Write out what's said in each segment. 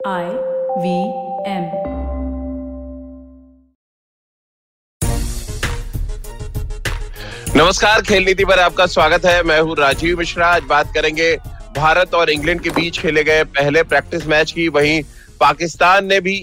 I V M. नमस्कार, खेल नीति पर आपका स्वागत है। मैं हूँ राजीव मिश्रा। आज बात करेंगे भारत और इंग्लैंड के बीच खेले गए पहले प्रैक्टिस मैच की। वहीं पाकिस्तान ने भी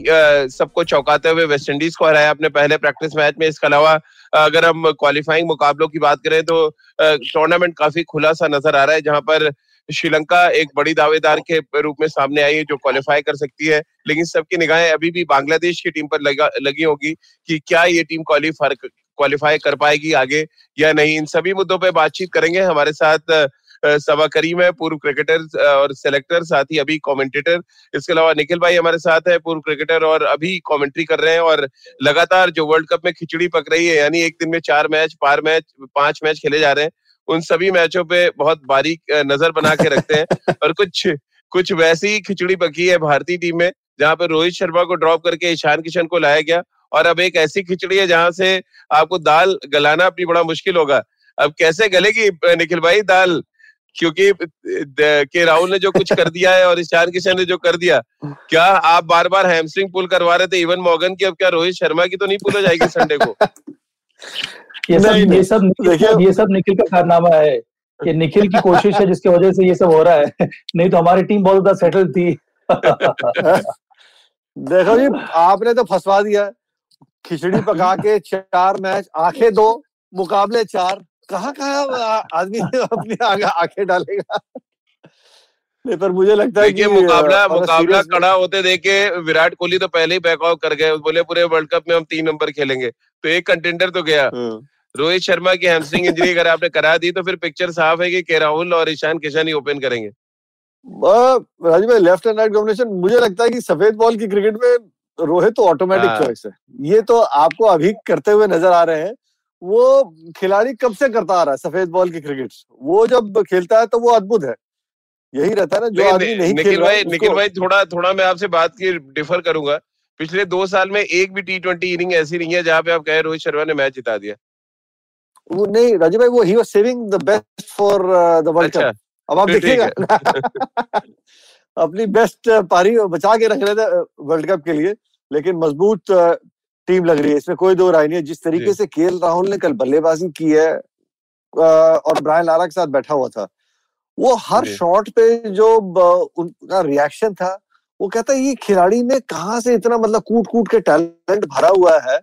सबको चौंकाते हुए वेस्टइंडीज को हराया अपने पहले प्रैक्टिस मैच में। इसके अलावा, अगर हम क्वालिफाइंग मुकाबलों की बात करें तो टूर्नामेंट काफ़ी खुला सा नज़र आ रहा है, जहाँ पर श्रीलंका एक बड़ी दावेदार के रूप में सामने आई है, जो क्वालिफाई कर सकती है। लेकिन सबकी निगाहें अभी भी बांग्लादेश की टीम पर लगा होगी कि क्या ये टीम क्वालिफाई क्वालिफाई कर पाएगी आगे या नहीं। इन सभी मुद्दों पर बातचीत करेंगे। हमारे साथ सबा करीम है, पूर्व क्रिकेटर और सेलेक्टर साथ ही अभी कमेंटेटर इसके अलावा निखिल भाई हमारे साथ है, पूर्व क्रिकेटर और अभी कमेंट्री कर रहे हैं और लगातार जो वर्ल्ड कप में खिचड़ी पक रही है, यानी एक दिन में चार मैच पार मैच पाँच मैच खेले जा रहे हैं। उन सभी मैचों पे बहुत बारीक नज़र बना के रखते हैं और कुछ कुछ वैसी ही खिचड़ी पकी है भारतीय टीम में जहाँ पे रोहित शर्मा को ड्रॉप करके ईशान किशन को लाया गया और अब एक ऐसी खिचड़ी है जहाँ से आपको दाल गलाना अपनी बड़ा मुश्किल होगा। अब कैसे गलेगी निखिल भाई दाल? क्योंकि के राहुल ने जो कुछ कर दिया है और ईशान किशन ने जो कर दिया क्या आप बार बार हैमस्ट्रिंग पुल करवा रहे थे? इवन मॉर्गन की अब क्या रोहित शर्मा की तो नहीं पुल हो जाएगी संडे को? ये सब। ये सब देखिए- ये सब निखिल का कारनामा है ये निखिल की कोशिश है जिसकी वजह से ये सब हो रहा है। नहीं तो हमारी टीम बहुत ज़्यादा सेटल थी। देखो जी आपने तो फंसवा दिया। खिचड़ी पका के चार मैच आँखें दो मुकाबले चार। कहा कहाँ आदमी अपनी आगे आँखें डालेगा? नहीं पर मुझे लगता है कि मुकाबला मुकाबला कड़ा होते देखे विराट कोहली तो पहले ही बैकआउट कर गए बोले पूरे वर्ल्ड कप में हम तीन नंबर खेलेंगे। तो एक कंटेंडर तो गया। हम्म, रोहित शर्मा की हैमस्ट्रिंग इंजरी अगर आपने करा दी तो फिर पिक्चर साफ़ है कि के राहुल और ईशान किशन ही ओपन करेंगे। राजीव भाई लेफ़्ट एंड राइट कॉम्बिनेशन मुझे लगता है कि सफ़ेद बॉल की क्रिकेट में रोहित तो ऑटोमेटिक हाँ। चॉइस है। ये तो आपको अभी करते हुए नज़र आ रहे हैं। वो खिलाड़ी कब से करता आ रहा है सफ़ेद बॉल की क्रिकेट वो जब खेलता है तो वो अद्भुत है। यही रहता है ना जो आदमी नहीं निखिल खेल रहा भाई निखिल भाई थोड़ा थोड़ा मैं आपसे बात की डिफर करूँगा। पिछले दो साल में एक भी टी ट्वेंटी इनिंग ऐसी नहीं है जहाँ पे आप कहे रोहित शर्मा ने मैच जिता दिया। वो नहीं राजीव भाई वो he was saving the best for the World Cup अब आप देखिएगा। अपनी बेस्ट पारी बचा के रख रहे थे वर्ल्ड कप के लिए लेकिन मज़बूत टीम लग रही है। इसमें कोई दो राय नहीं है। जिस तरीके से केएल राहुल ने कल बल्लेबाजी की है और ब्रायन लारा के साथ बैठा हुआ था वो हर। शॉट पे जो उनका रिएक्शन था वो कहता है ये खिलाड़ी में कहा से इतना मतलब कूट कूट के टैलेंट भरा हुआ है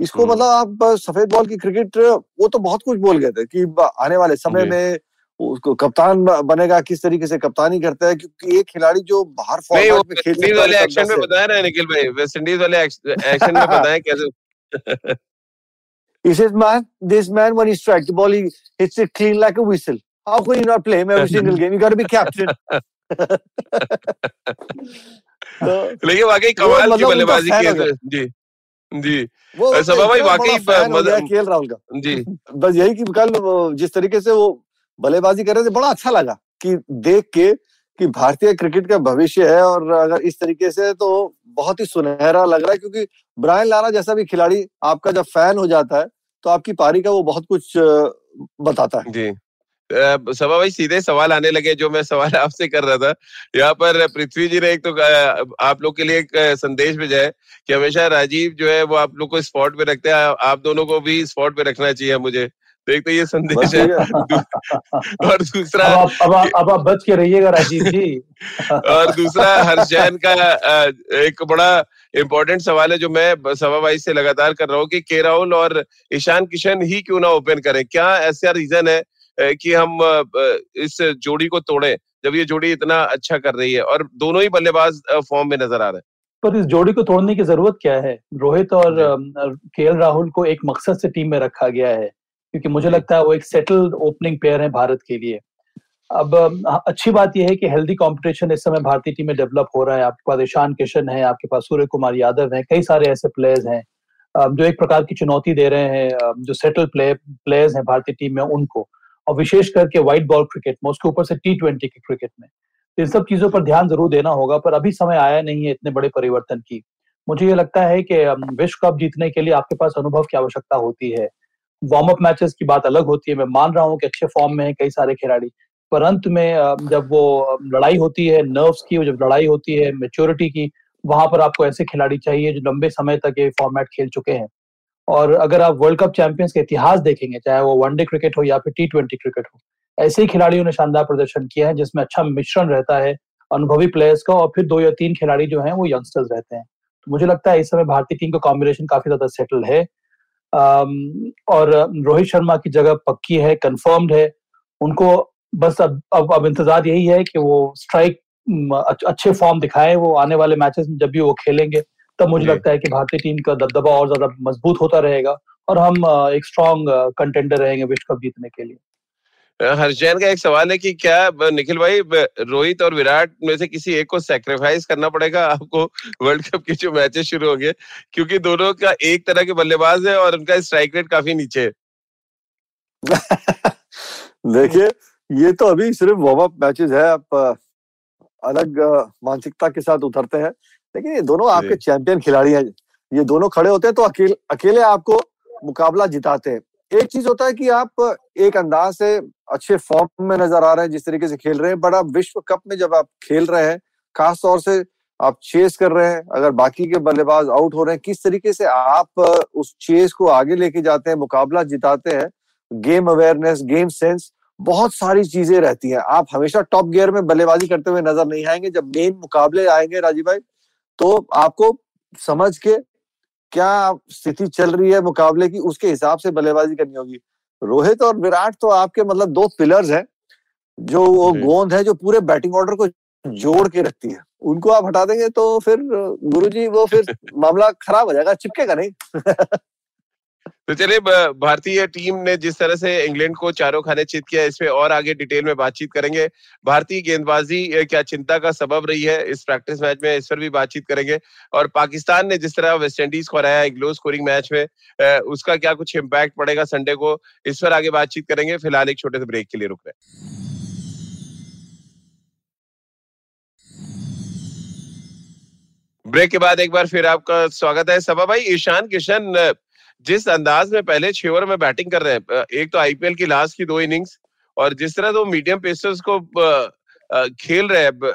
इसको हम्म। मतलब आप सफ़ेद बॉल की क्रिकेट वो तो बहुत कुछ बोल गए थे कि आने वाले समय में उसको कप्तान बनेगा किस तरीके से कप्तानी करता है क्योंकि एक खिलाड़ी जो बाहर फॉर्मेट में खेल इंडीज वाले एक्शन में बताया ना निखिल भाई वेस्ट इंडीज वाले एक्शन में बताएँ कैसे He says, man, this man, when he strikes the ball, he hits it clean like a whistle. How can you not play him every single game? You got to be captain. तो लेकिन वाकई कमाल की मतलब बल्लेबाजी की है जी जी। सभा भाई वाकई गया केएल राहुल का। जी। बस यही कि कल जिस तरीके से वो बल्लेबाजी कर रहे थे बड़ा अच्छा लगा कि देख के कि भारतीय क्रिकेट का भविष्य है और अगर इस तरीके से तो बहुत ही सुनहरा लग रहा है क्योंकि ब्रायन लारा जैसा भी खिलाड़ी आपका जब फ़ैन हो जाता है तो आपकी पारी का वो बहुत कुछ बताता है। जी। सभा भाई सीधे सवाल आने लगे जो मैं सवाल आपसे कर रहा था। यहाँ पर पृथ्वी जी ने एक तो आप लोग के लिए एक संदेश भेजा है कि हमेशा राजीव जो है वो आप लोग को स्पॉट पे रखते हैं। आप दोनों को भी स्पॉट पे रखना चाहिए मुझे। तो एक तो ये संदेश है और दूसरा अब आप अब आप अब आप बच के रहिएगा राजीव जी। और दूसरा हर्ष जैन का एक बड़ा इम्पोर्टेंट सवाल है जो मैं सभा भाई से लगातार कर रहा हूँ कि के राहुल और ईशान किशन ही क्यों ना ओपन करें? क्या ऐसा रीजन है कि हम इस जोड़ी को तोड़े जब ये जोड़ी इतना अच्छा कर रही है और दोनों ही बल्लेबाज फॉर्म में नज़र आ रहे हैं। पर इस जोड़ी को तोड़ने की ज़रूरत क्या है? रोहित और केएल राहुल को एक मकसद से टीम में रखा गया है क्योंकि मुझे लगता है वो एक सेटल्ड ओपनिंग पेयर है भारत के लिए। अब अच्छी बात यह है कि हेल्दी कंपटीशन इस समय भारतीय टीम में डेवलप हो रहा है। आपके पास ईशान किशन है आपके पास सूर्य कुमार यादव है कई सारे ऐसे प्लेयर्स हैं जो एक प्रकार की चुनौती दे रहे हैं जो सेटल प्ले प्लेयर्स हैं भारतीय टीम में उनको। और विशेष करके व्हाइट बॉल क्रिकेट में, उसके ऊपर से टी ट्वेंटी के क्रिकेट में। तो इन सब चीज़ों पर ध्यान ज़रूर देना होगा, पर अभी समय आया नहीं है इतने बड़े परिवर्तन की। मुझे ये लगता है कि विश्व कप जीतने के लिए आपके पास अनुभव की आवश्यकता होती है। वार्म अप मैचेस की बात अलग होती है, मैं मान रहा हूँ कि अच्छे फॉर्म में है कई सारे खिलाड़ी, पर अंत में जब वो लड़ाई होती है नर्व्स की, जब लड़ाई होती है मेच्योरिटी की, वहाँ पर आपको ऐसे खिलाड़ी चाहिए जो लंबे समय तक ये फॉर्मेट खेल चुके हैं। और अगर आप वर्ल्ड कप चैंपियंस के इतिहास देखेंगे, चाहे वो वनडे क्रिकेट हो या फिर टी ट्वेंटी क्रिकेट हो, ऐसे ही खिलाड़ियों ने शानदार प्रदर्शन किया है, जिसमें अच्छा मिश्रण रहता है अनुभवी प्लेयर्स का और फिर दो या तीन खिलाड़ी जो हैं वो यंगस्टर्स रहते हैं। तो मुझे लगता है इस समय भारतीय टीम का कॉम्बिनेशन काफ़ी ज़्यादा सेटल है। और रोहित शर्मा की जगह पक्की है कंफर्म्ड है। उनको बस अब अब अब इंतज़ार यही है कि वो स्ट्राइक अच्छे फॉर्म दिखाए, वो आने वाले मैचेस में जब भी वो खेलेंगे तब मुझे लगता है कि भारतीय टीम का दबदबा और ज़्यादा मज़बूत होता रहेगा और हम एक स्ट्रॉन्ग कंटेंडर रहेंगे विश्व कप जीतने के लिए। हर्षजैन का एक सवाल है कि क्या निखिल भाई रोहित और विराट में से किसी एक को सेक्रीफाइस करना पड़ेगा? आपको वर्ल्ड कप के जो मैचेस शुरू होंगे क्योंकि दोनों का एक तरह के बल्लेबाज है और उनका स्ट्राइक रेट काफ़ी नीचे है। देखिए ये तो अभी सिर्फ़ वार्म अप मैचेस है। आप अलग मानसिकता के साथ उतरते हैं। लेकिन ये दोनों आपके चैंपियन खिलाड़ी हैं। ये दोनों खड़े होते हैं तो अकेले अकेले आपको मुकाबला जिताते हैं। एक चीज़ होता है कि आप एक अंदाज से अच्छे फॉर्म में नज़र आ रहे हैं जिस तरीके से खेल रहे हैं बट आप विश्व कप में जब आप खेल रहे हैं खास तौर से आप चेस कर रहे हैं अगर बाकी के बल्लेबाज आउट हो रहे हैं किस तरीके से आप उस चेस को आगे लेके जाते हैं मुकाबला जिताते हैं गेम अवेयरनेस गेम सेंस बहुत सारी चीज़ें रहती हैं। आप हमेशा टॉप गियर में बल्लेबाजी करते हुए नज़र नहीं आएँगे। जब मेन मुकाबले आएँगे राजीव भाई तो आपको समझ के क्या स्थिति चल रही है मुकाबले की उसके हिसाब से बल्लेबाजी करनी होगी। रोहित और विराट तो आपके मतलब दो पिलर्स हैं जो वो गोंद है जो पूरे बैटिंग ऑर्डर को जोड़ के रखती है। उनको आप हटा देंगे तो फिर गुरुजी वो फिर मामला खराब हो जाएगा चिपकेगा नहीं। तो चलिए भारतीय टीम ने जिस तरह से इंग्लैंड को चारों खाने चित किया, इस पे और आगे डिटेल में बातचीत करेंगे। भारतीय गेंदबाजी क्या चिंता का सबब रही है इस प्रैक्टिस मैच में, इस पर भी बातचीत करेंगे। और पाकिस्तान ने जिस तरह वेस्ट इंडीज को हराया एक लो स्कोरिंग मैच में उसका क्या कुछ इम्पैक्ट पड़ेगा संडे को, इस पर आगे बातचीत करेंगे। फ़िलहाल एक छोटे से ब्रेक के लिए रुक रहे ब्रेक के बाद एक बार फिर आपका स्वागत है। सभा भाई, ईशान किशन जिस अंदाज में पहले छह ओवर में बैटिंग कर रहे हैं एक तो आईपीएल की लास्ट की दो इनिंग्स और जिस तरह तो मीडियम पेसर्स को खेल रहे हैं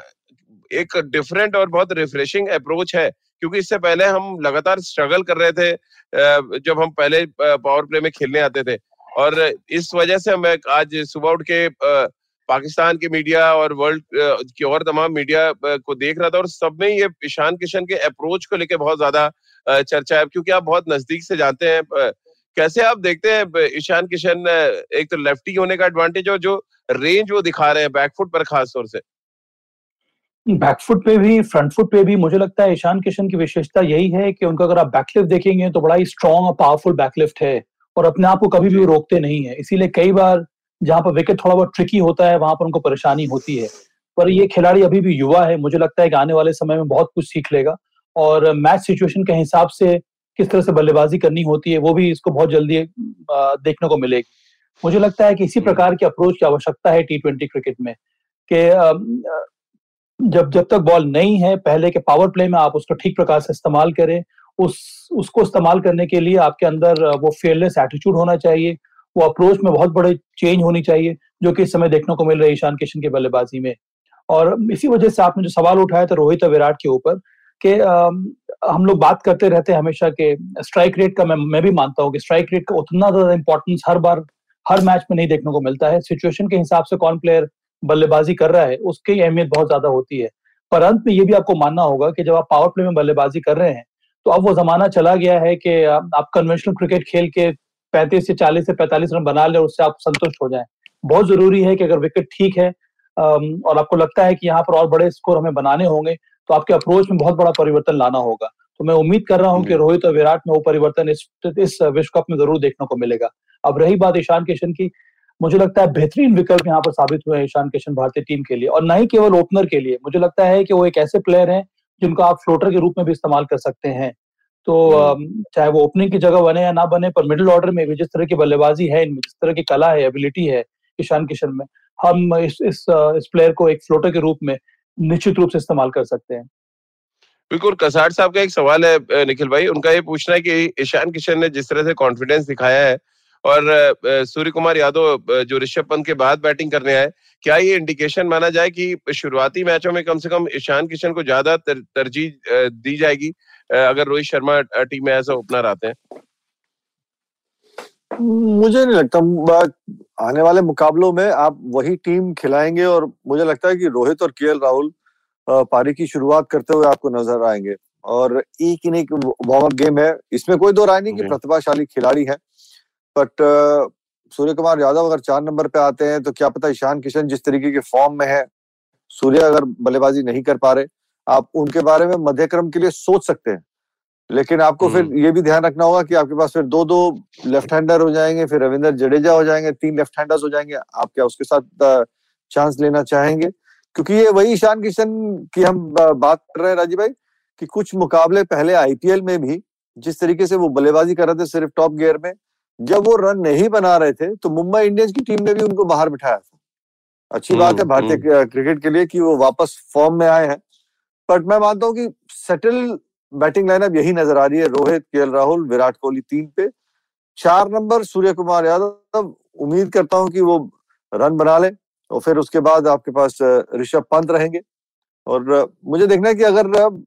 एक डिफरेंट और बहुत रिफ्रेशिंग अप्रोच है, क्योंकि इससे पहले हम लगातार स्ट्रगल कर रहे थे जब हम पहले पावर प्ले में खेलने आते थे। और इस वजह से मैं आज सुबह उठ के पाकिस्तान के मीडिया और वर्ल्ड की और तमाम मीडिया को देख रहा था और सब में ये ईशान किशन के अप्रोच को लेकर बहुत ज़्यादा चर्चा है। क्योंकि आप बहुत नज़दीक से जानते हैं कैसे आप देखते हैं ईशान किशन एक तो लेफ्टी होने का एडवांटेज और जो रेंज वो दिखा रहे हैं बैकफुट पर खास तौर से। बैकफुट पे भी फ्रंट फुट पे भी मुझे लगता है ईशान किशन की विशेषता यही है कि उनका अगर आप बैकलिफ्ट देखेंगे तो बड़ा ही स्ट्रॉन्ग और पावरफुल बैकलिफ्ट है और अपने आप को कभी भी रोकते नहीं है। इसीलिए कई बार जहाँ पर विकेट थोड़ा बहुत ट्रिकी होता है वहाँ पर उनको परेशानी होती है। पर ये खिलाड़ी अभी भी युवा है मुझे लगता है कि आने वाले समय में बहुत कुछ सीख लेगा। और मैच सिचुएशन के हिसाब से किस तरह से बल्लेबाजी करनी होती है वो भी इसको बहुत जल्दी देखने को मिलेगी। मुझे लगता है कि इसी प्रकार की अप्रोच की आवश्यकता है टी ट्वेंटी क्रिकेट में कि जब जब तक बॉल नहीं है पहले के पावर प्ले में आप उसको ठीक प्रकार से इस्तेमाल करें। उस उसको इस्तेमाल करने के लिए आपके अंदर वो फेयरलेस एटीट्यूड होना चाहिए। वो अप्रोच में बहुत बड़े चेंज होनी चाहिए, जो कि इस समय देखने को मिल रहा है ईशान किशन की बल्लेबाजी में। और इसी वजह से आपने जो सवाल उठाया था रोहित और विराट के ऊपर, कि हम लोग बात करते रहते हैं हमेशा के स्ट्राइक रेट का मैं मैं भी मानता हूँ कि स्ट्राइक रेट का उतना ज़्यादा इंपॉर्टेंस हर बार, हर मैच में नहीं देखने को मिलता है। सिचुएशन के हिसाब से कौन प्लेयर बल्लेबाजी कर रहा है, उसकी अहमियत बहुत ज़्यादा होती है। पर अंत में ये भी आपको मानना होगा कि जब आप पावर प्ले में बल्लेबाजी कर रहे हैं तो अब वो जमाना चला गया है कि आप कन्वेंशनल क्रिकेट खेल के पैंतीस से चालीस से पैंतालीस रन बना ले और उससे आप संतुष्ट हो जाए। बहुत ज़रूरी है कि अगर विकेट ठीक है और आपको लगता है कि यहाँ पर और बड़े स्कोर हमें बनाने होंगे तो आपके अप्रोच में बहुत बड़ा परिवर्तन लाना होगा। तो मैं उम्मीद कर रहा हूँ कि रोहित और विराट में वो परिवर्तन इस इस विश्व कप में ज़रूर देखने को मिलेगा। अब रही बात ईशान किशन की मुझे लगता है बेहतरीन विकल्प यहाँ पर साबित हुए हैं ईशान किशन भारतीय टीम के लिए और न ही केवल ओपनर के लिए। मुझे लगता है कि वो एक ऐसे प्लेयर हैं जिनको आप फ्लोटर के रूप में भी इस्तेमाल कर सकते हैं। तो हम्म। चाहे वो ओपनिंग की जगह बने या ना बने पर मिडिल ऑर्डर में भी जिस तरह की बल्लेबाजी है इनमें जिस तरह की कला है एबिलिटी है ईशान किशन में हम इस इस इस प्लेयर को एक फ्लोटर के रूप में निश्चित रूप से इस्तेमाल कर सकते हैं। बिल्कुल कसार साहब का एक सवाल है निखिल भाई। उनका ये पूछना है कि ईशान किशन ने जिस तरह से कॉन्फिडेंस दिखाया है और सूर्य कुमार यादव जो ऋषभ पंत के बाद बैटिंग करने आए क्या ये इंडिकेशन माना जाए कि शुरुआती मैचों में कम से कम ईशान किशन को ज़्यादा तर, तरजीह दी जाएगी? अगर रोहित शर्मा टीम में एज ओपनर आते हैं? मुझे नहीं लगता। आने वाले मुकाबलों में आप वही टीम खिलाएँगे और मुझे लगता है कि रोहित और के राहुल पारी की शुरुआत करते हुए आपको नज़र आएँगे। और एक इन एक वार्म अप गेम है। इसमें कोई दो राय नहीं कि प्रतिभाशाली खिलाड़ी है। बट सूर्य कुमार यादव अगर चार नंबर पे आते हैं तो क्या पता ईशान किशन जिस तरीके के फॉर्म में है सूर्य अगर बल्लेबाजी नहीं कर पा रहे आप उनके बारे में मध्यक्रम के लिए सोच सकते हैं। लेकिन आपको फिर हम्म। ये भी ध्यान रखना होगा कि आपके पास फिर दो दो लेफ़्ट हैंडर हो जाएँगे फिर रविंद्र जडेजा हो जाएँगे तीन लेफ़्ट हैंडर्स हो जाएँगे आप क्या उसके साथ चांस लेना चाहेंगे? क्योंकि ये वही ईशान किशन की हम बात कर रहे हैं राजीव भाई कि कुछ मुकाबले पहले आईपीएल में भी जिस तरीके से वो बल्लेबाजी कर रहे थे सिर्फ़ टॉप गियर में जब वो रन नहीं बना रहे थे तो मुंबई इंडियंस की टीम ने भी उनको बाहर बिठाया था। अच्छी बात है हम्म, भारतीय क्रिकेट के लिए कि वो वापस फॉर्म में आए हैं। बट मैं मानता हूँ कि सेटल बैटिंग लाइनअप यही नज़र आ रही है। रोहित के राहुल विराट कोहली तीन पे। चार नंबर सूर्य कुमार यादव। उम्मीद करता हूँ कि वो रन बना ले और फिर उसके बाद आपके पास ऋषभ पंत रहेंगे। और मुझे देखना है कि अगर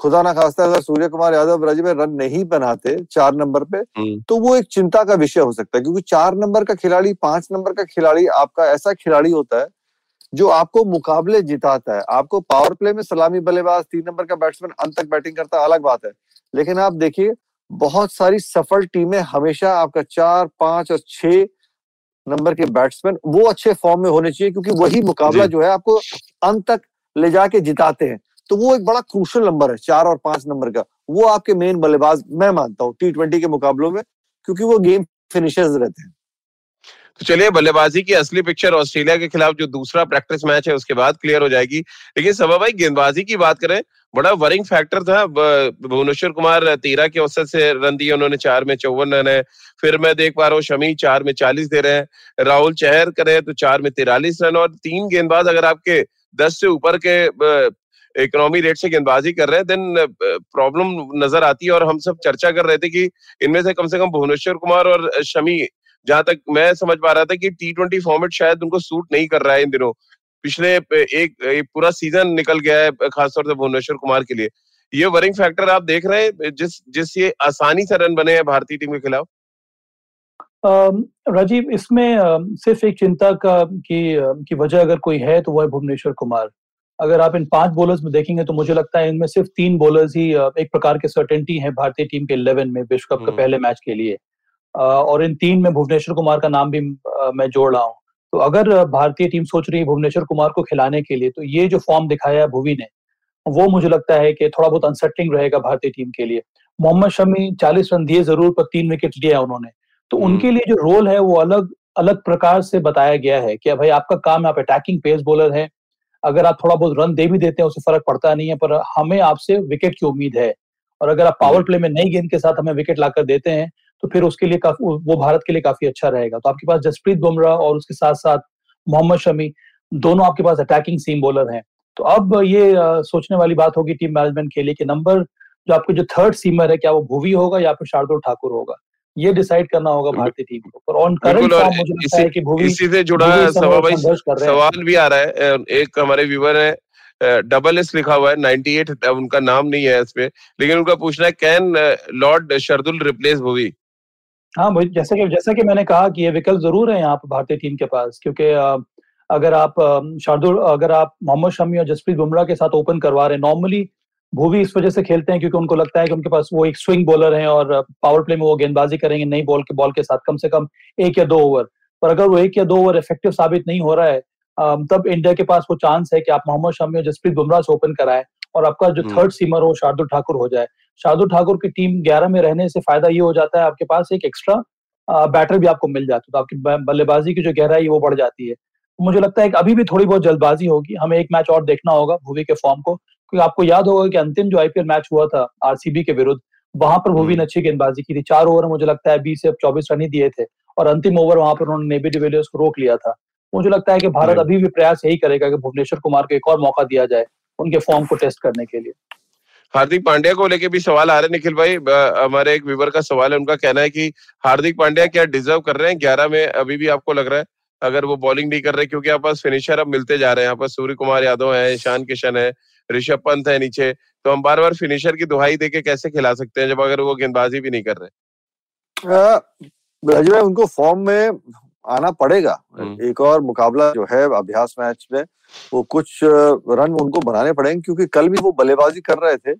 खुदा ना खास्ता अगर सूर्य कुमार यादव राजीव भाई रन नहीं बनाते चार नंबर पे हम्म। तो वो एक चिंता का विषय हो सकता है। क्योंकि चार नंबर का खिलाड़ी पाँच नंबर का खिलाड़ी आपका ऐसा खिलाड़ी होता है जो आपको मुकाबले जिताता है आपको पावर प्ले में सलामी बल्लेबाज तीन नंबर का बैट्समैन अंत तक बैटिंग करता है अलग बात है। लेकिन आप देखिए बहुत सारी सफल टीमें हमेशा आपका चार पाँच और छह नंबर के बैट्समैन वो अच्छे फॉर्म में होने चाहिए क्योंकि वही मुकाबला जो। है आपको अंत तक ले जाके जिताते हैं। तो वो एक बड़ा क्रूशल नंबर है चार और पाँच नंबर का। वो आपके मेन बल्लेबाज मैं मानता हूँ टी ट्वेंटी के मुकाबलों में क्योंकि वो गेम फिनिशर्स रहते हैं। तो चलिए, बल्लेबाजी की असली पिक्चर ऑस्ट्रेलिया के खिलाफ जो दूसरा प्रैक्टिस मैच है, उसके बाद क्लियर हो जाएगी। लेकिन सभा भाई, गेंदबाजी की बात करें, बड़ा वरिंग फैक्टर था। भुवनेश्वर कुमार तेरह के औसत से रन दिए, उन्होंने चार में चौवन रन है। फिर मैं देख पा रहा हूँ, शमी चार में चालीस दे रहे हैं। राहुल चहर करे तो चार में तिरालीस रन और तीन गेंदबाज अगर आपके दस से ऊपर के इकोनॉमी रेट से गेंदबाजी कर रहे हैं देन प्रॉब्लम नज़र आती है। और हम सब चर्चा कर रहे थे कि इनमें से कम से कम भुवनेश्वर कुमार और शमी जहाँ तक मैं समझ पा रहा था कि टी ट्वेंटी फॉर्मेट शायद उनको सूट नहीं कर रहा है इन दिनों। पिछले एक, एक पूरा सीज़न निकल गया है खासतौर से भुवनेश्वर कुमार के लिए। ये वरिंग फैक्टर आप देख रहे हैं जिस जिस ये आसानी से रन बने हैं भारतीय टीम के खिलाफ? राजीव इसमें सिर्फ़ एक चिंता का की की वजह अगर कोई है तो वह है भुवनेश्वर कुमार। अगर आप इन पाँच बॉलर्स में देखेंगे तो मुझे लगता है इनमें सिर्फ़ तीन बॉलर्स ही एक प्रकार के सर्टेनिटी है भारतीय टीम के इलेवन में विश्व कप के हम्म। पहले मैच के लिए। और इन तीन में भुवनेश्वर कुमार का नाम भी मैं जोड़ रहा हूँ। तो अगर भारतीय टीम सोच रही है भुवनेश्वर कुमार को खिलाने के लिए तो ये जो फॉर्म दिखाया है भुवी ने वो मुझे लगता है कि थोड़ा बहुत अनसेटलिंग रहेगा भारतीय टीम के लिए। मोहम्मद शमी चालीस रन दिए ज़रूर पर तीन विकेट लिया उन्होंने। तो हम्म। उनके लिए जो रोल है वो अलग अलग प्रकार से बताया गया है कि भाई आपका काम आप अटैकिंग पेस बॉलर है। अगर आप थोड़ा बहुत रन दे भी देते हैं उससे फ़र्क पड़ता नहीं है पर हमें आपसे विकेट की उम्मीद है। और अगर आप पावर प्ले में नई गेंद के साथ हमें विकेट लाकर देते हैं तो फिर उसके लिए काफ़ी वो भारत के लिए काफ़ी अच्छा रहेगा। तो आपके पास जसप्रीत बुमराह और उसके साथ साथ मोहम्मद शमी दोनों आपके पास अटैकिंग सीम बॉलर हैं। तो अब ये सोचने वाली बात होगी टीम मैनेजमेंट के लिए कि नंबर जो आपके जो थर्ड सीमर है क्या वो भुवी होगा या फिर शार्दुल ठाकुर होगा? ये डिसाइड करना होगा भारतीय टीम को पर ऑन करंट फॉर्म मुझे लगता है कि भुवी इसी से जुड़ा सवाल भी आ रहा है। एक हमारे व्यूवर है डबल एस लिखा हुआ है 98 उनका नाम नहीं है इसमें लेकिन उनका पूछना है can Lord Shardul replace Bhuvi? हाँ जैसे कि जैसा कि मैंने कहा कि ये विकल्प ज़रूर है यहाँ पर भारतीय टीम के पास क्योंकि अगर आप शार्दुल अगर आप मोहम्मद शमी और जसप्रीत बुमराह के साथ ओपन करवा रहे हैं नॉर्मली भूवी इस वजह से खेलते हैं क्योंकि उनको लगता है कि उनके पास वो एक स्विंग बॉलर है और पावर प्ले में वो गेंदबाजी करेंगे नई बॉल के बॉल के साथ कम से कम एक या दो ओवर पर अगर वो एक या दो ओवर इफ़ेक्टिव साबित नहीं हो रहा है तब इंडिया के पास वो चांस है कि आप मोहम्मद शमी और जसप्रीत बुमराह से ओपन कराएँ और आपका जो। थर्ड सीमर हो शार्दुल ठाकुर हो जाए शार्दुल ठाकुर की टीम ग्यारह में रहने से फ़ायदा ये हो जाता है आपके पास एक एक्स्ट्रा बैटर भी आपको मिल जाता है तो आपकी बल्लेबाजी की जो गहराई है वो बढ़ जाती है। मुझे लगता है कि अभी भी थोड़ी बहुत जल्दबाजी होगी हमें एक मैच और देखना होगा भूवी के फॉर्म को क्योंकि आपको याद होगा कि अंतिम जो आईपीएल मैच हुआ था आरसीबी के विरुद्ध वहाँ पर भूवी ने अच्छी गेंदबाजी की थी चार ओवर में मुझे लगता है बीस से चौबीस रन ही दिए थे और अंतिम ओवर वहाँ पर उन्होंने नेबी डिविलियर्स को रोक लिया था। मुझे लगता है कि भारत हम्म। अभी भी प्रयास यही करेगा कि भुवनेश्वर कुमार को एक और मौका दिया जाए उनके फॉर्म को टेस्ट करने के लिए। हार्दिक पांड्या को लेके भी सवाल आ रहे निखिल भाई। हमारे एक व्यूवर का सवाल है उनका कहना है कि हार्दिक पांड्या क्या डिजर्व कर रहे हैं? ग्यारह में अभी भी आपको लग रहा है अगर वो बॉलिंग नहीं कर रहे क्योंकि यहाँ पास फिनिशर अब मिलते जा रहे हैं। यहाँ पर सूर्य कुमार यादव है ईशान किशन है ऋषभ पंत है नीचे। तो हम बार बार फिनिशर की दुहाई देके कैसे खिला सकते हैं जब अगर वो गेंदबाजी भी नहीं कर रहे? आ, उनको फॉर्म में आना पड़ेगा हम्म। एक और मुकाबला जो है अभ्यास मैच में वो कुछ रन उनको बनाने पड़ेंगे क्योंकि कल भी वो बल्लेबाजी कर रहे थे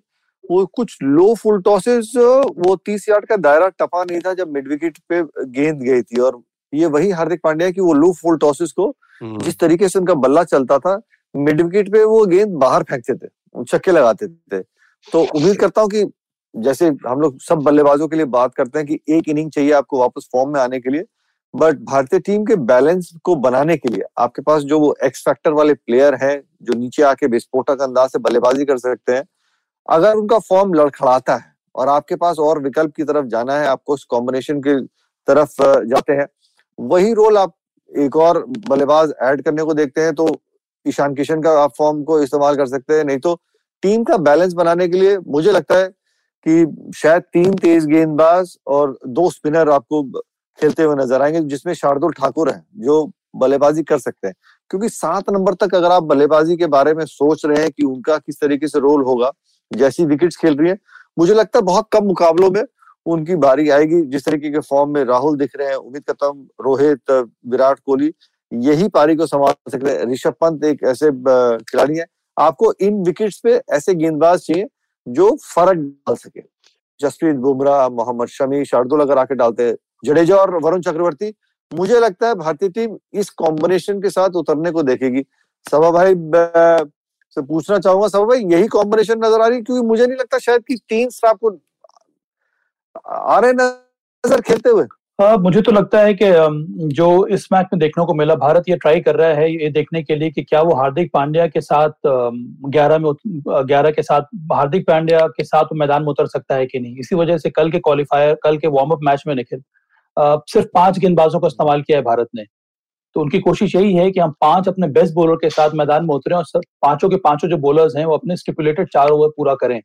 वो कुछ लो फुल टॉसेस वो तीस यार्ड का दायरा टपा नहीं था जब मिड विकेट पे गेंद गई थी और ये वही हार्दिक पांड्या की वो लो फुल टॉसेस को हम्म। जिस तरीके से उनका बल्ला चलता था मिड विकेट पे वो गेंद बाहर फेंकते थे छक्के लगाते थे तो उम्मीद करता हूँ कि जैसे हम लोग सब बल्लेबाजों के लिए बात करते हैं कि एक इनिंग चाहिए आपको वापस फॉर्म में आने के लिए बट भारतीय टीम के बैलेंस को बनाने के लिए आपके पास जो वो एक्स फैक्टर वाले प्लेयर हैं, जो नीचे आके विस्फोटक अंदाज से बल्लेबाजी कर सकते हैं, अगर उनका फॉर्म लड़खड़ाता है और आपके पास और विकल्प की तरफ़ जाना है, आपको उस कॉम्बिनेशन की तरफ़ जाते हैं, वही रोल आप एक और बल्लेबाज ऐड करने को देखते हैं तो ईशान किशन का आप फॉर्म को इस्तेमाल कर सकते हैं, नहीं तो टीम का बैलेंस बनाने के लिए मुझे लगता है कि शायद तीन तेज गेंदबाज और दो स्पिनर आपको खेलते हुए नज़र आएँगे, जिसमें शार्दुल ठाकुर है, जो बल्लेबाजी कर सकते हैं। क्योंकि सात नंबर तक अगर आप बल्लेबाजी के बारे में सोच रहे हैं कि उनका किस तरीके से रोल होगा, जैसी विकेट्स खेल रही है, मुझे लगता है बहुत कम मुकाबलों में उनकी बारी आएगी। जिस तरीके के फॉर्म में राहुल दिख रहे हैं, उम्मीद करता हूँ रोहित, विराट कोहली, यही पारी को संभाल सकते हैं। ऋषभ पंत एक ऐसे खिलाड़ी है। आपको इन विकेट्स पे ऐसे गेंदबाज चाहिए जो फ़र्क डाल सके। जसप्रीत बुमराह, मोहम्मद शमी, शार्दुल अगर आके डालते जडेजा और वरुण चक्रवर्ती मुझे लगता है भारतीय टीम इस कॉम्बिनेशन के साथ उतरने को देखेगी। सभा भाई से पूछना चाहूँगा सभा भाई यही कॉम्बिनेशन नज़र आ रही क्योंकि मुझे नहीं लगता शायद कि तीन स्टाफ को आ रहे नज़र खेलते हुए। आ, मुझे तो लगता है कि जो इस मैच में देखने को मिला भारत ये ट्राई कर रहा है ये देखने के लिए कि क्या वो हार्दिक पांड्या के साथ ग्यारह में ग्यारह के साथ हार्दिक पांड्या के साथ मैदान में उतर सकता है कि नहीं? इसी वजह से कल के क्वालिफायर कल के वार्म अप मैच में निखिल। सिर्फ़ पाँच गेंदबाजों का इस्तेमाल किया है भारत ने। तो उनकी कोशिश यही है कि हम पाँच अपने बेस्ट बॉलर के साथ मैदान में उतरे और सर पाँचों के पाँचों जो बॉलर्स हैं वो अपने स्टिपुलेटेड चार ओवर पूरा करें।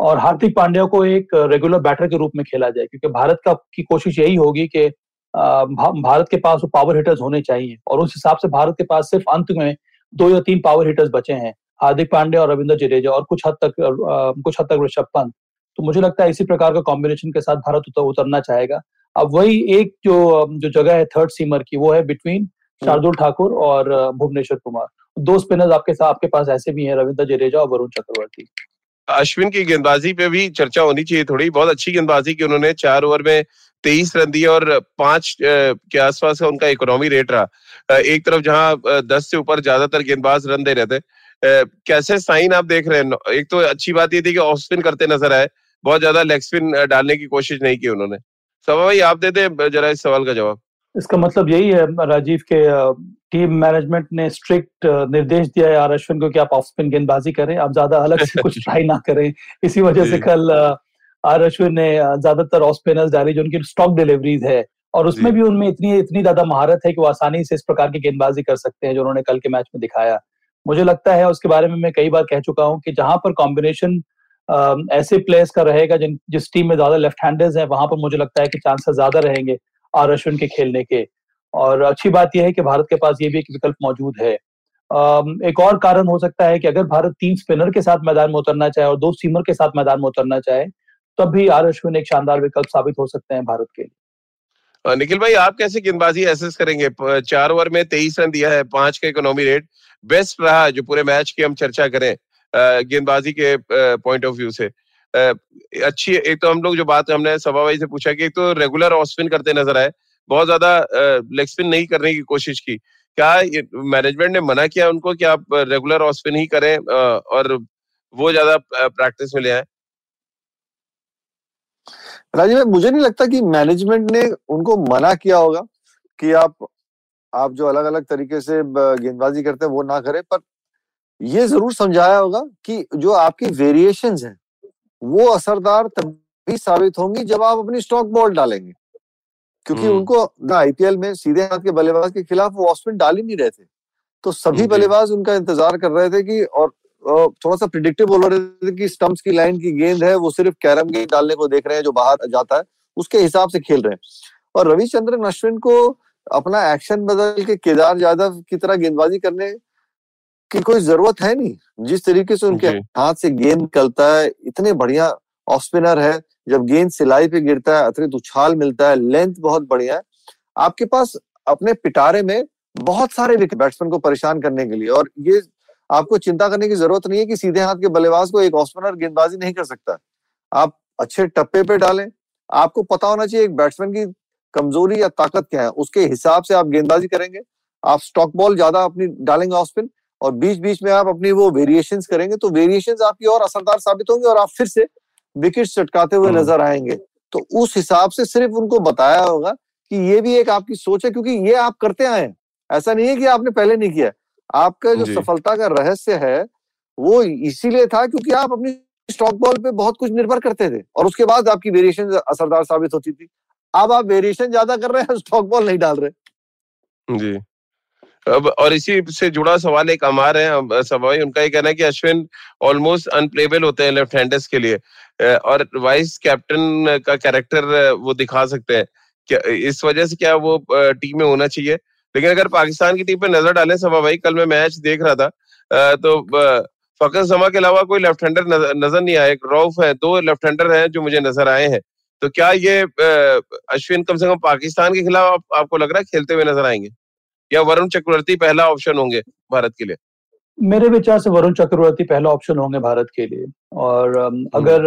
और हार्दिक पांड्या को एक रेगुलर बैटर के रूप में खेला जाए, क्योंकि भारत का की कोशिश यही होगी कि भारत के पास वो पावर हिटर्स होने चाहिए और उस हिसाब से भारत के पास सिर्फ़ अंत में दो या तीन पावर हिटर्स बचे हैं, हार्दिक पांड्या और रविंद्र जडेजा और कुछ हद तक कुछ हद तक ऋषभ पंत। तो मुझे लगता है इसी प्रकार का कॉम्बिनेशन के साथ भारत उतरना चाहेगा। अब वही एक जो जो जगह है थर्ड सीमर की वो है बिटवीन हम्म। शार्दुल ठाकुर और भुवनेश्वर कुमार। दो स्पिनर्स आपके साथ आपके पास ऐसे भी हैं रविंद्र जडेजा और वरुण चक्रवर्ती। अश्विन की गेंदबाजी पे भी चर्चा होनी चाहिए थोड़ी। बहुत अच्छी गेंदबाजी की उन्होंने चार ओवर में तेईस रन दिए और पाँच के आसपास का उनका इकोनॉमी रेट रहा। एक तरफ़ जहाँ दस से ऊपर ज़्यादातर गेंदबाज रन दे रहे थे। कैसे साइन आप देख रहे हैं? एक तो अच्छी बात ये थी कि ऑफ़ स्पिन करते नज़र आए। बहुत ज़्यादा लेग स्पिन डालने की कोशिश नहीं की उन्होंने। सवा भाई आप दे दे जरा इस सवाल का जवाब। इसका मतलब यही है राजीव के टीम मैनेजमेंट ने स्ट्रिक्ट निर्देश दिया है आर अश्विन को कि आप ऑफ़ स्पिन गेंदबाजी करें आप ज़्यादा अलग से कुछ ट्राई ना करें। इसी वजह से कल आर अश्विन ने ज़्यादातर ऑफ़ स्पिनर्स डाली जो उनकी स्टॉक डिलीवरीज है और उसमें भी उनमें इतनी इतनी ज़्यादा महारत है कि वो आसानी से इस प्रकार की गेंदबाजी कर सकते हैं जो उन्होंने कल के मैच में दिखाया। मुझे लगता है उसके बारे में मैं कई बार कह चुका हूँ कि जहाँ पर कॉम्बिनेशन ऐसे प्लेयर्स का रहेगा जिन, जिस टीम में ज़्यादा लेफ़्ट हैंडर्स है, वहाँ पर मुझे लगता है कि चांसेस ज़्यादा रहेंगे आर अश्विन के खेलने के। और अच्छी बात यह है कि भारत के पास ये भी एक विकल्प मौजूद है। एक और कारण हो सकता है कि अगर भारत तीन स्पिनर के साथ मैदान में उतरना चाहे और दो सीमर के साथ मैदान में उतरना चाहे, तब भी आर अश्विन एक शानदार विकल्प साबित हो सकते हैं भारत के लिए। निखिल भाई, आप कैसे गेंदबाजी एसेस करेंगे? चार ओवर में तेईस रन दिया है, पाँच का इकोनॉमी रेट बेस्ट रहा जो पूरे मैच की हम चर्चा करें। गेंदबाजी के पॉइंट ऑफ़ व्यू से। अच्छी, एक तो हम लोग जो बात हमने सभा भाई से पूछा कि एक तो रेगुलर ऑफ़ स्पिन करते नज़र आए। बहुत ज़्यादा लेग स्पिन नहीं करने की कोशिश की। क्या मैनेजमेंट ने मना किया उनको कि आप रेगुलर ऑफ़ स्पिन ही करें और वो ज़्यादा प्रैक्टिस में ले आए? राजीव भाई, मुझे नहीं लगता कि मैनेजमेंट ने उनको मना किया होगा कि आप आप जो अलग अलग तरीके से गेंदबाजी करते हैं, वो ना करें, पर ये ज़रूर समझाया होगा कि जो आपकी वेरिएशंस हैं वो असरदार तभी साबित होंगी जब आप अपनी स्टॉक बॉल डालेंगे। क्योंकि हम्म। उनको आईपीएल में सीधे हाथ के बल्लेबाज के खिलाफ वो ऑस्पिन डाल ही नहीं रहे थे। तो सभी बल्लेबाज उनका इंतज़ार कर रहे थे कि और थोड़ा सा प्रिडिक्टिव बोल रहे थे कि स्टम्प्स की लाइन की गेंद है वो सिर्फ़ कैरम गेंद डालने को देख रहे हैं जो बाहर जाता है उसके हिसाब से खेल रहे हैं। और रविचंद्रन अश्विन को अपना एक्शन बदल के केदार यादव की तरह गेंदबाजी करने की कोई ज़रूरत है नहीं। जिस तरीके से उनके हाथ से गेंद निकलता है इतने बढ़िया ऑफ़ स्पिनर है। जब गेंद सिलाई पे गिरता है अतिरिक्त उछाल मिलता है लेंथ बहुत बढ़िया है। आपके पास अपने पिटारे में बहुत सारे विकेट बैट्समैन को परेशान करने के लिए और ये आपको चिंता करने की ज़रूरत नहीं है कि सीधे हाथ के बल्लेबाज को एक ऑफ़ स्पिनर गेंदबाजी नहीं कर सकता। आप अच्छे टप्पे पे डालें। आपको पता होना चाहिए एक बैट्समैन की कमज़ोरी या ताकत क्या है। उसके हिसाब से आप गेंदबाजी करेंगे। आप स्टॉक बॉल ज़्यादा अपनी डालेंगे ऑफ़ स्पिन और बीच बीच में आप अपनी वो वेरिएशन करेंगे तो वेरिएशन आपकी और असरदार साबित होंगे और आप फिर से विकेट चटकाते हुए हम्म। नज़र आएँगे। तो उस हिसाब से सिर्फ़ उनको बताया होगा कि ये भी एक आपकी सोच है क्योंकि ये आप करते आए हैं। ऐसा नहीं है कि आपने पहले नहीं किया आपका जो सफलता का रहस्य है वो इसीलिए था क्योंकि आप अपनी स्टॉक बॉल पे बहुत कुछ निर्भर करते थे और उसके बाद आपकी वेरिएशन असरदार साबित होती थी। अब आप वेरिएशन ज़्यादा कर रहे हैं स्टॉक बॉल नहीं डाल रहे। जी। अब और इसी से जुड़ा सवाल एक अमार है सवाई उनका ये कहना है कि अश्विन ऑलमोस्ट अनप्लेबल होते हैं लेफ़्ट हैंडर्स के लिए। और वाइस कैप्टन का कैरेक्टर वो दिखा सकते हैं। क्या इस वजह से क्या वो टीम में होना चाहिए? लेकिन अगर पाकिस्तान की टीम पे नज़र डालें सभा भाई कल मैं मैच देख रहा था। तो फकर समा के अलावा कोई लेफ़्ट हैंडर नज़र नहीं आया रौफ है दो लेफ़्ट हैंडर हैं जो मुझे नज़र आए हैं। तो क्या ये अश्विन कम से कम पाकिस्तान के खिलाफ आप, आपको लग रहा है खेलते हुए नज़र आएँगे? या वरुण चक्रवर्ती पहला ऑप्शन होंगे भारत के लिए? मेरे विचार से वरुण चक्रवर्ती पहला ऑप्शन होंगे भारत के लिए। और हम्म। अगर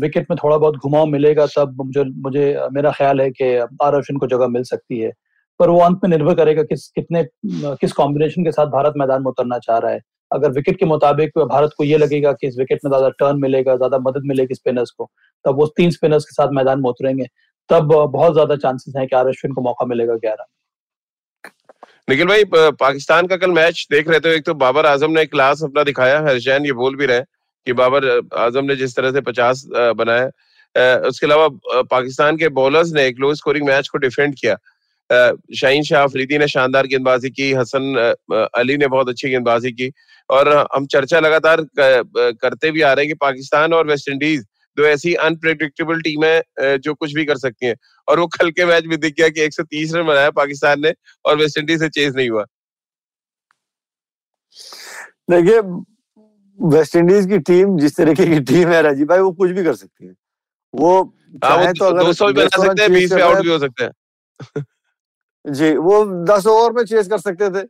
विकेट में थोड़ा बहुत घुमाव मिलेगा तब मुझे मुझे मेरा ख्याल है कि आर अश्विन को जगह मिल सकती है। पर वो अंत में निर्भर करेगा किस कितने किस कॉम्बिनेशन के साथ भारत मैदान में उतरना चाह रहा है। अगर विकेट के मुताबिक भारत को ये लगेगा कि इस विकेट में ज़्यादा टर्न मिलेगा ज़्यादा मदद मिलेगी स्पिनर्स को तब वो तीन स्पिनर्स के साथ मैदान में उतरेंगे तब बहुत ज़्यादा चांसेस हैं कि आर अश्विन को मौका मिलेगा ग्यारह निखिल भाई पाकिस्तान का कल मैच देख रहे थे, एक तो बाबर आज़म ने क्लास अपना दिखाया हर्षैन ये बोल भी रहे कि बाबर आज़म ने जिस तरह से पचास बनाया उसके अलावा पाकिस्तान के बॉलर्स ने एक लो स्कोरिंग मैच को डिफेंड किया। शाहीन शाह अफरीदी ने शानदार गेंदबाजी की, हसन अली ने बहुत अच्छी गेंदबाजी की, और हम चर्चा लगातार करते भी आ रहे हैं कि पाकिस्तान और वेस्ट इंडीज दो ऐसी अनप्रेडिक्टेबल टीम है जो कुछ भी कर सकती हैं। और वो कल के मैच में दिख गया कि 130 रन बनाया पाकिस्तान ने और वेस्ट इंडीज से चेज नहीं हुआ। देखिए वेस्ट इंडीज की टीम जिस तरीके की टीम है राजीव भाई वो कुछ भी कर सकती है। वो हाँ, चाहे तो अगर दो सौ भी बना सकते हैं बीस में आउट भी हो सकते हैं। जी वो दस ओवर में चेस कर सकते थे।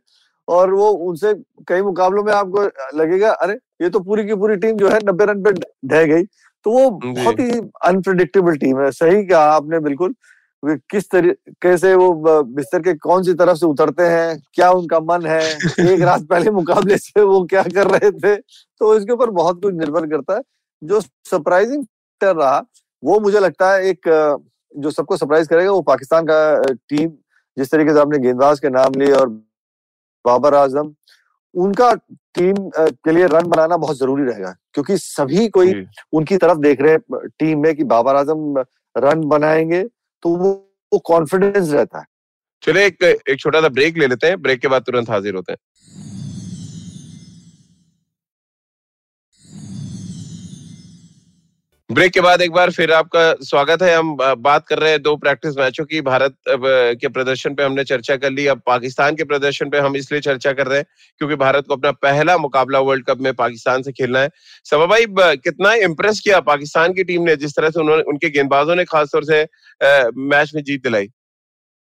और वो उनसे कई मुकाबलों में आपको लगेगा अरे ये तो पूरी की पूरी टीम जो है नब्बे रन पे ढह गई। तो वो बहुत ही अनप्रिडिक्टेबल टीम है। सही कहा आपने बिल्कुल। किस तरीके से वो बिस्तर के कौन सी तरफ़ से उतरते हैं? क्या उनका मन है? एक रात पहले मुकाबले से वो क्या कर रहे थे? तो इसके ऊपर बहुत कुछ निर्भर करता है। जो सरप्राइजिंग रहा वो मुझे लगता है एक जो सबको सरप्राइज़ करेगा वो पाकिस्तान का टीम जिस तरीके से आपने गेंदबाज के नाम लिए और बाबर आज़म उनका टीम के लिए रन बनाना बहुत ज़रूरी रहेगा क्योंकि सभी कोई उनकी तरफ़ देख रहे हैं टीम में कि बाबर आज़म रन बनाएँगे तो वो कॉन्फिडेंस रहता है। चले एक एक छोटा सा ब्रेक ले लेते हैं ब्रेक के बाद तुरंत हाजिर होते हैं। ब्रेक के बाद एक बार फिर आपका स्वागत है। हम बात कर रहे हैं दो प्रैक्टिस मैचों की। भारत के प्रदर्शन पे हमने चर्चा कर ली। अब पाकिस्तान के प्रदर्शन पे हम इसलिए चर्चा कर रहे हैं क्योंकि भारत को अपना पहला मुकाबला वर्ल्ड कप में पाकिस्तान से खेलना है। सभा भाई कितना इम्प्रेस किया पाकिस्तान की टीम ने जिस तरह से उन्होंने, उनके गेंदबाजों ने खासतौर से मैच में जीत दिलाई?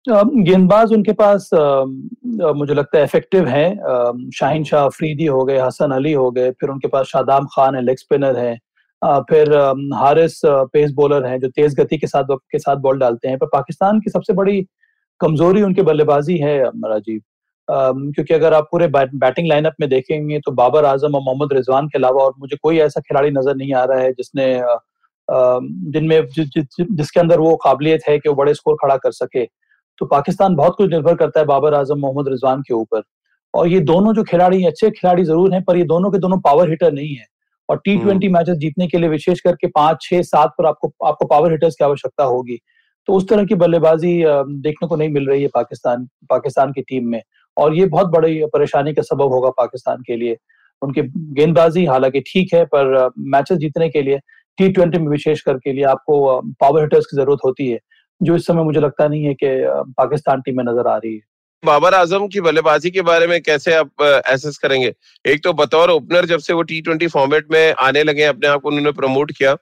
गेंदबाज उनके पास मुझे लगता है इफ़ेक्टिव है। शाहिन शाह अफरीदी हो गए, हसन अली हो गए, फिर उनके पास शादाम खान है लेग स्पिनर है। फिर हारिस पेस बॉलर हैं जो तेज गति के साथ के साथ बॉल डालते हैं। पर पाकिस्तान की सबसे बड़ी कमज़ोरी उनकी बल्लेबाजी है राजीव। क्योंकि अगर आप पूरे बैटिंग लाइनअप में देखेंगे तो बाबर आज़म और मोहम्मद रिजवान के अलावा और मुझे कोई ऐसा खिलाड़ी नज़र नहीं आ रहा है जिसने जिनमें जि, जि, जि, जिसके अंदर वो काबिलियत है कि वो बड़े स्कोर खड़ा कर सके। तो पाकिस्तान बहुत कुछ निर्भर करता है बाबर आज़म मोहम्मद रिजवान के ऊपर। और ये दोनों जो खिलाड़ी अच्छे खिलाड़ी ज़रूर हैं पर ये दोनों के दोनों पावर हिटर नहीं है। और टी ट्वेंटी मैचेस जीतने के लिए विशेष करके पाँच छह सात पर आपको आपको पावर हिटर्स की आवश्यकता होगी। तो उस तरह की बल्लेबाजी देखने को नहीं मिल रही है पाकिस्तान पाकिस्तान की टीम में। और ये बहुत बड़ी परेशानी का सबब होगा पाकिस्तान के लिए। उनकी गेंदबाजी हालाँकि ठीक है पर मैचेस जीतने के लिए टी ट्वेंटी में विशेष करके लिए आपको पावर हिटर्स की ज़रूरत होती है जो इस समय मुझे लगता नहीं है कि पाकिस्तान टीम में नज़र आ रही है। बाबर आज़म की बल्लेबाजी के बारे में कैसे आप एसेस करेंगे? एक तो बतौर ओपनर जब से वो टी ट्वेंटी फॉर्मेट में आने लगे अपने आप को उन्होंने प्रमोट किया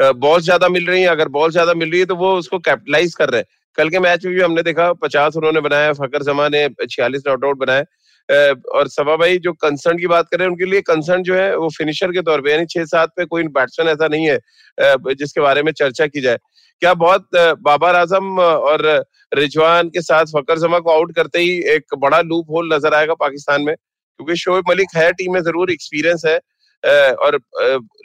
बॉल ज़्यादा मिल रही है, अगर बॉल ज़्यादा मिल रही है तो वो उसको कैपिटलाइज कर रहे हैं। कल के मैच में भी हमने देखा, पचास उन्होंने बनाया फकर जमा ने छियालीस नॉट आउट बनाए। और सभा भाई जो कंसर्न की बात करें उनके लिए कंसर्न जो है वो फिनिशर के तौर पे यानी छह सात पे कोई बैट्समैन ऐसा नहीं है जिसके बारे में चर्चा की जाए। क्या बहुत बाबर आज़म और रिजवान के साथ फकर जमा को आउट करते ही एक बड़ा लूप होल नज़र आएगा पाकिस्तान में? क्योंकि शोएब मलिक है टीम में ज़रूर एक्सपीरियंस है और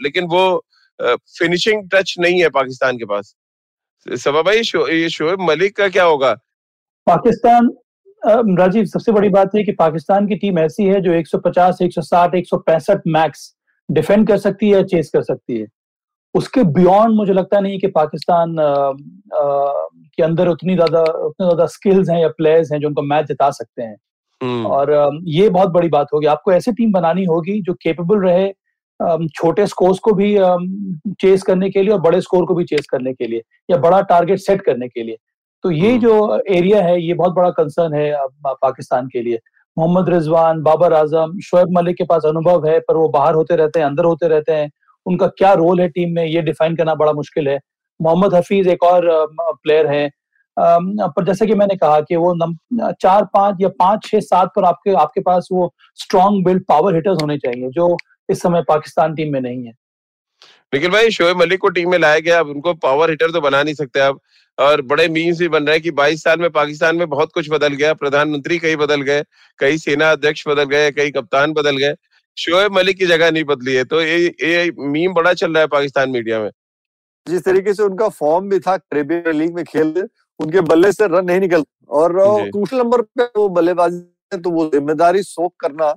लेकिन वो फिनिशिंग टच नहीं है पाकिस्तान के पास। सभा भाई शो, ये शोएब मलिक का क्या होगा? पाकिस्तान राजीव सबसे बड़ी बात है कि पाकिस्तान की टीम ऐसी है जो 150, 160, 165 मैक्स डिफेंड कर सकती है चेस कर सकती है। उसके बियॉन्ड मुझे लगता नहीं कि पाकिस्तान आ, आ, के अंदर उतनी ज़्यादा उतने ज़्यादा स्किल्स हैं या प्लेयर्स हैं जो उनको मैच जिता सकते हैं। हम्म। और आ, ये बहुत बड़ी बात होगी। आपको ऐसी टीम बनानी होगी जो केपेबल रहे छोटे स्कोर्स को भी चेस करने के लिए और बड़े स्कोर को भी चेस करने के लिए या बड़ा टारगेट सेट करने के लिए। तो ये हम्म। जो एरिया है ये बहुत बड़ा कंसर्न है पाकिस्तान के लिए। मोहम्मद रिजवान बाबर आज़म शोएब मलिक के पास अनुभव है पर वो बाहर होते रहते हैं अंदर होते रहते हैं। उनका क्या रोल है टीम में ये डिफाइन करना बड़ा मुश्किल है। मोहम्मद हफीज एक और प्लेयर है। पर जैसे कि मैंने कहा कि वो चार पाँच या पाँच छह सात पर आपके आपके पास वो स्ट्रॉन्ग बिल्ड पावर हिटर्स होने चाहिए जो इस समय पाकिस्तान टीम में नहीं है। निखिल भाई शोएब मलिक को टीम में लाया गया अब उनको पावर हिटर तो बना नहीं सकते आप और बड़े मीम्स भी बन रहे हैं कि 22 साल में पाकिस्तान में बहुत कुछ बदल गया प्रधानमंत्री कई बदल गए कई सेना अध्यक्ष बदल गए कई कप्तान बदल गए। शोएब मलिक की जगह नहीं बदली है तो ये ये मीम बड़ा चल रहा है पाकिस्तान मीडिया में। जिस तरीके से उनका फॉर्म भी था कैरेबियन लीग में खेल उनके बल्ले से रन नहीं निकल। और क्रूशल नंबर पे वो बल्लेबाजी तो वो ज़िम्मेदारी सोख करना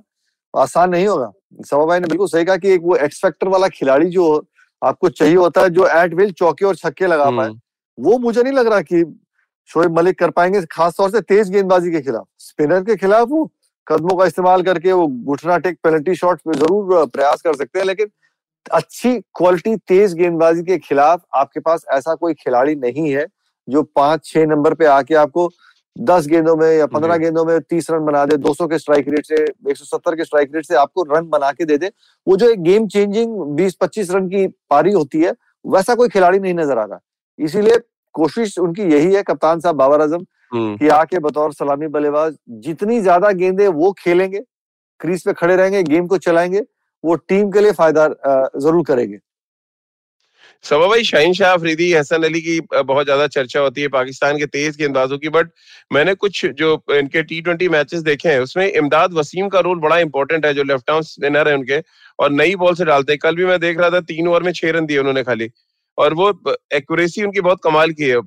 आसान नहीं होगा। सभा भाई ने बिल्कुल सही कहा कि एक वो एक्स फैक्टर वाला खिलाड़ी जो आपको चाहिए होता है जो एट विल चौके और छक्के लगा पाए। वो मुझे नहीं लग रहा कि शोएब मलिक कर पाएँगे खासतौर से तेज गेंदबाजी के खिलाफ। स्पिनर के खिलाफ वो कदमों का इस्तेमाल करके वो घुटना टेक पेनल्टी शॉट पे ज़रूर प्रयास कर सकते हैं लेकिन अच्छी क्वालिटी तेज गेंदबाजी के खिलाफ आपके पास ऐसा कोई खिलाड़ी नहीं है जो पाँच छह नंबर पे आके आपको दस गेंदों में या पंद्रह गेंदों में तीस रन बना दे 200 के स्ट्राइक रेट से 170 के स्ट्राइक रेट से आपको रन बना के दे दे। वो जो एक गेम चेंजिंग 20-25 रन की पारी होती है वैसा कोई खिलाड़ी नहीं नज़र आ रहा। इसीलिए कोशिश उनकी यही है कप्तान साहब बाबर आज़म हम्म। कि आके बतौर सलामी बल्लेबाज जितनी ज़्यादा गेंदे वो खेलेंगे क्रीज पे खड़े रहेंगे गेम को चलाएँगे वो टीम के लिए फ़ायदा ज़रूर करेंगे। सभा भाई, शाहिन शाह, अफरीदी, हसन अली की बहुत ज़्यादा चर्चा होती है पाकिस्तान के तेज गेंदबाजों की, बट मैंने कुछ जो इनके टी ट्वेंटी मैचेस देखे हैं, उसमें इमदाद वसीम का रोल बड़ा इंपॉर्टेंट है, जो लेफ़्ट आर्म स्पिनर है उनके, और नई बॉल से डालते हैं। कल भी मैं देख रहा था, तीन ओवर में छह रन दिए उन्होंने खाली, और वो एक्यूरेसी उनकी बहुत कमाल की है।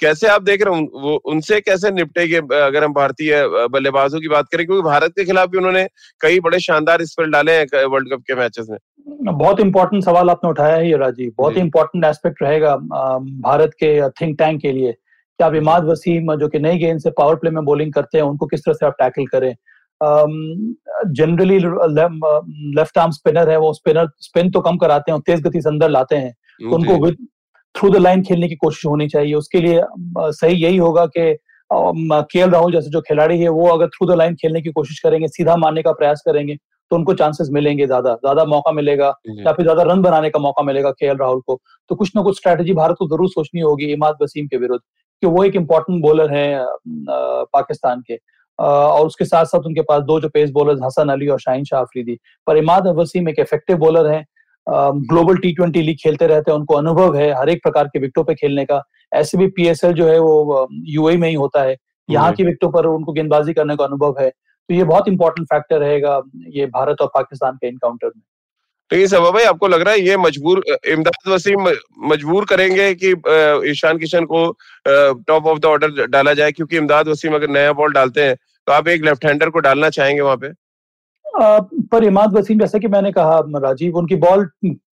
कैसे आप देख रहे हो? वो उनसे कैसे निपटेगे अगर हम भारतीय बल्लेबाजों की बात करें क्योंकि भारत के खिलाफ भी उन्होंने कई बड़े शानदार स्पेल डाले हैं वर्ल्ड कप के मैचेस में। बहुत इंपॉर्टेंट सवाल आपने उठाया है ये राजीव। बहुत इंपॉर्टेंट एस्पेक्ट रहेगा भारत के थिंक टैंक के लिए। कि आप इमाद वसीम जो कि नई गेंद से पावर प्ले में बॉलिंग करते हैं उनको किस तरह से आप टैकल करें? जनरली लेफ़्ट आर्म स्पिनर है वो स्पिनर स्पिन तो कम कराते हैं तेज गति से अंदर लाते हैं। तो उनको विद थ्रू द लाइन खेलने की कोशिश होनी चाहिए। उसके लिए सही यही होगा कि के एल राहुल जैसे जो खिलाड़ी है वो अगर थ्रू द लाइन खेलने की कोशिश करेंगे सीधा मारने का प्रयास करेंगे तो उनको चांसेस मिलेंगे ज़्यादा। ज़्यादा मौका मिलेगा या फिर ज़्यादा रन बनाने का मौका मिलेगा के राहुल को। तो कुछ ना कुछ स्ट्रैटेजी भारत को ज़रूर सोचनी होगी इमाद वसीम के विरुद्ध कि वो एक इम्पोर्टेंट बॉलर है पाकिस्तान के। और उसके साथ साथ उनके पास दो जो पेस बॉलर हसन अली और शाहीन शाह अफरीदी। पर इमाद वसीम एक इफ़ेक्टिव बॉलर है ग्लोबल टी ट्वेंटी लीग खेलते रहते हैं उनको अनुभव है हर एक प्रकार के विकटों पे खेलने का। ऐसे भी पीएसएल जो है वो यूएई में ही होता है। यहाँ की विकटों पर उनको गेंदबाजी करने का अनुभव है। तो ये बहुत इंपॉर्टेंट फैक्टर रहेगा ये भारत और पाकिस्तान के इनकाउंटर में। तो ये सब भाई आपको लग रहा है ये मजबूर इमदाद वसीम मजबूर करेंगे कि ईशान किशन को टॉप ऑफ़ द ऑर्डर डाला जाए? क्योंकि इमदाद वसीम अगर नया बॉल डालते हैं तो आप एक लेफ़्ट हैंडर को डालना चाहेंगे वहाँ पे? पर इमाद वसीम जैसे कि मैंने कहा राजीव उनकी बॉल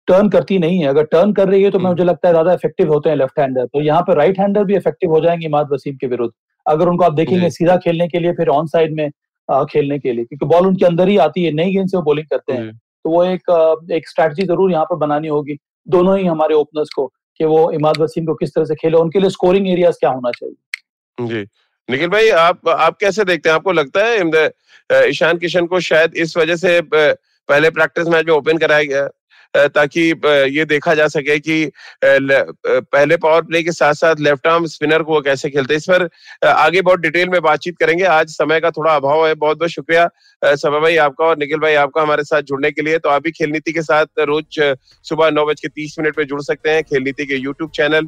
टर्न करती नहीं है। अगर टर्न कर रही है तो हम्म। मुझे लगता है ज़्यादा इफ़ेक्टिव होते हैं लेफ़्ट हैंडर तो यहाँ पर राइट हैंडर भी इफ़ेक्टिव हो जाएँगे इमाद वसीम के विरुद्ध। अगर उनको आप देखेंगे सीधा खेलने के लिए फिर ऑन साइड में खेलने के लिए क्योंकि बॉल उनके अंदर ही आती है नई गेंद से वो बॉलिंग करते हैं। तो वो एक एक स्ट्रैटेजी ज़रूर यहाँ पर बनानी होगी दोनों ही हमारे ओपनर्स को कि वो इमाद वसीम को किस तरह से खेले उनके लिए स्कोरिंग एरियाज़ क्या होना चाहिए। जी। निखिल भाई, आप आप कैसे देखते हैं? आपको लगता है ईशान किशन को शायद इस वजह से पहले प्रैक्टिस मैच में ओपन कराया गया ताकि ये देखा जा सके कि पहले पावर प्ले के साथ साथ लेफ़्ट आर्म स्पिनर को वो कैसे खेलते हैं? इस पर आगे बहुत डिटेल में बातचीत करेंगे। आज समय का थोड़ा अभाव है। बहुत बहुत शुक्रिया समय भाई आपका और निखिल भाई आपका हमारे साथ जुड़ने के लिए। तो आप भी खेल नीति के साथ रोज सुबह नौ बज के तीस मिनट पे जुड़ सकते हैं खेल नीति के यूट्यूब चैनल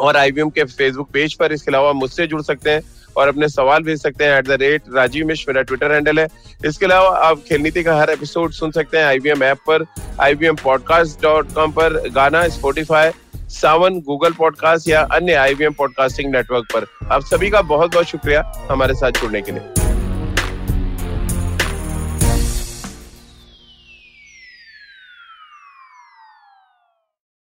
और आई के फेसबुक पेज पर इसके अलावा मुझसे जुड़ सकते हैं और अपने सवाल भेज सकते हैं at the rate Rajiv Mishra, मेरा ट्विटर हैंडल है। इसके अलावा आप खेल नीति का हर एपिसोड सुन सकते हैं आईवीएम ऐप पर आईवीएम पॉडकास्ट डॉट कॉम पर, गाना स्पोटिफाई सावन गूगल पॉडकास्ट या अन्य आईवीएम पॉडकास्टिंग नेटवर्क पर। आप सभी का बहुत बहुत शुक्रिया हमारे साथ जुड़ने के लिए।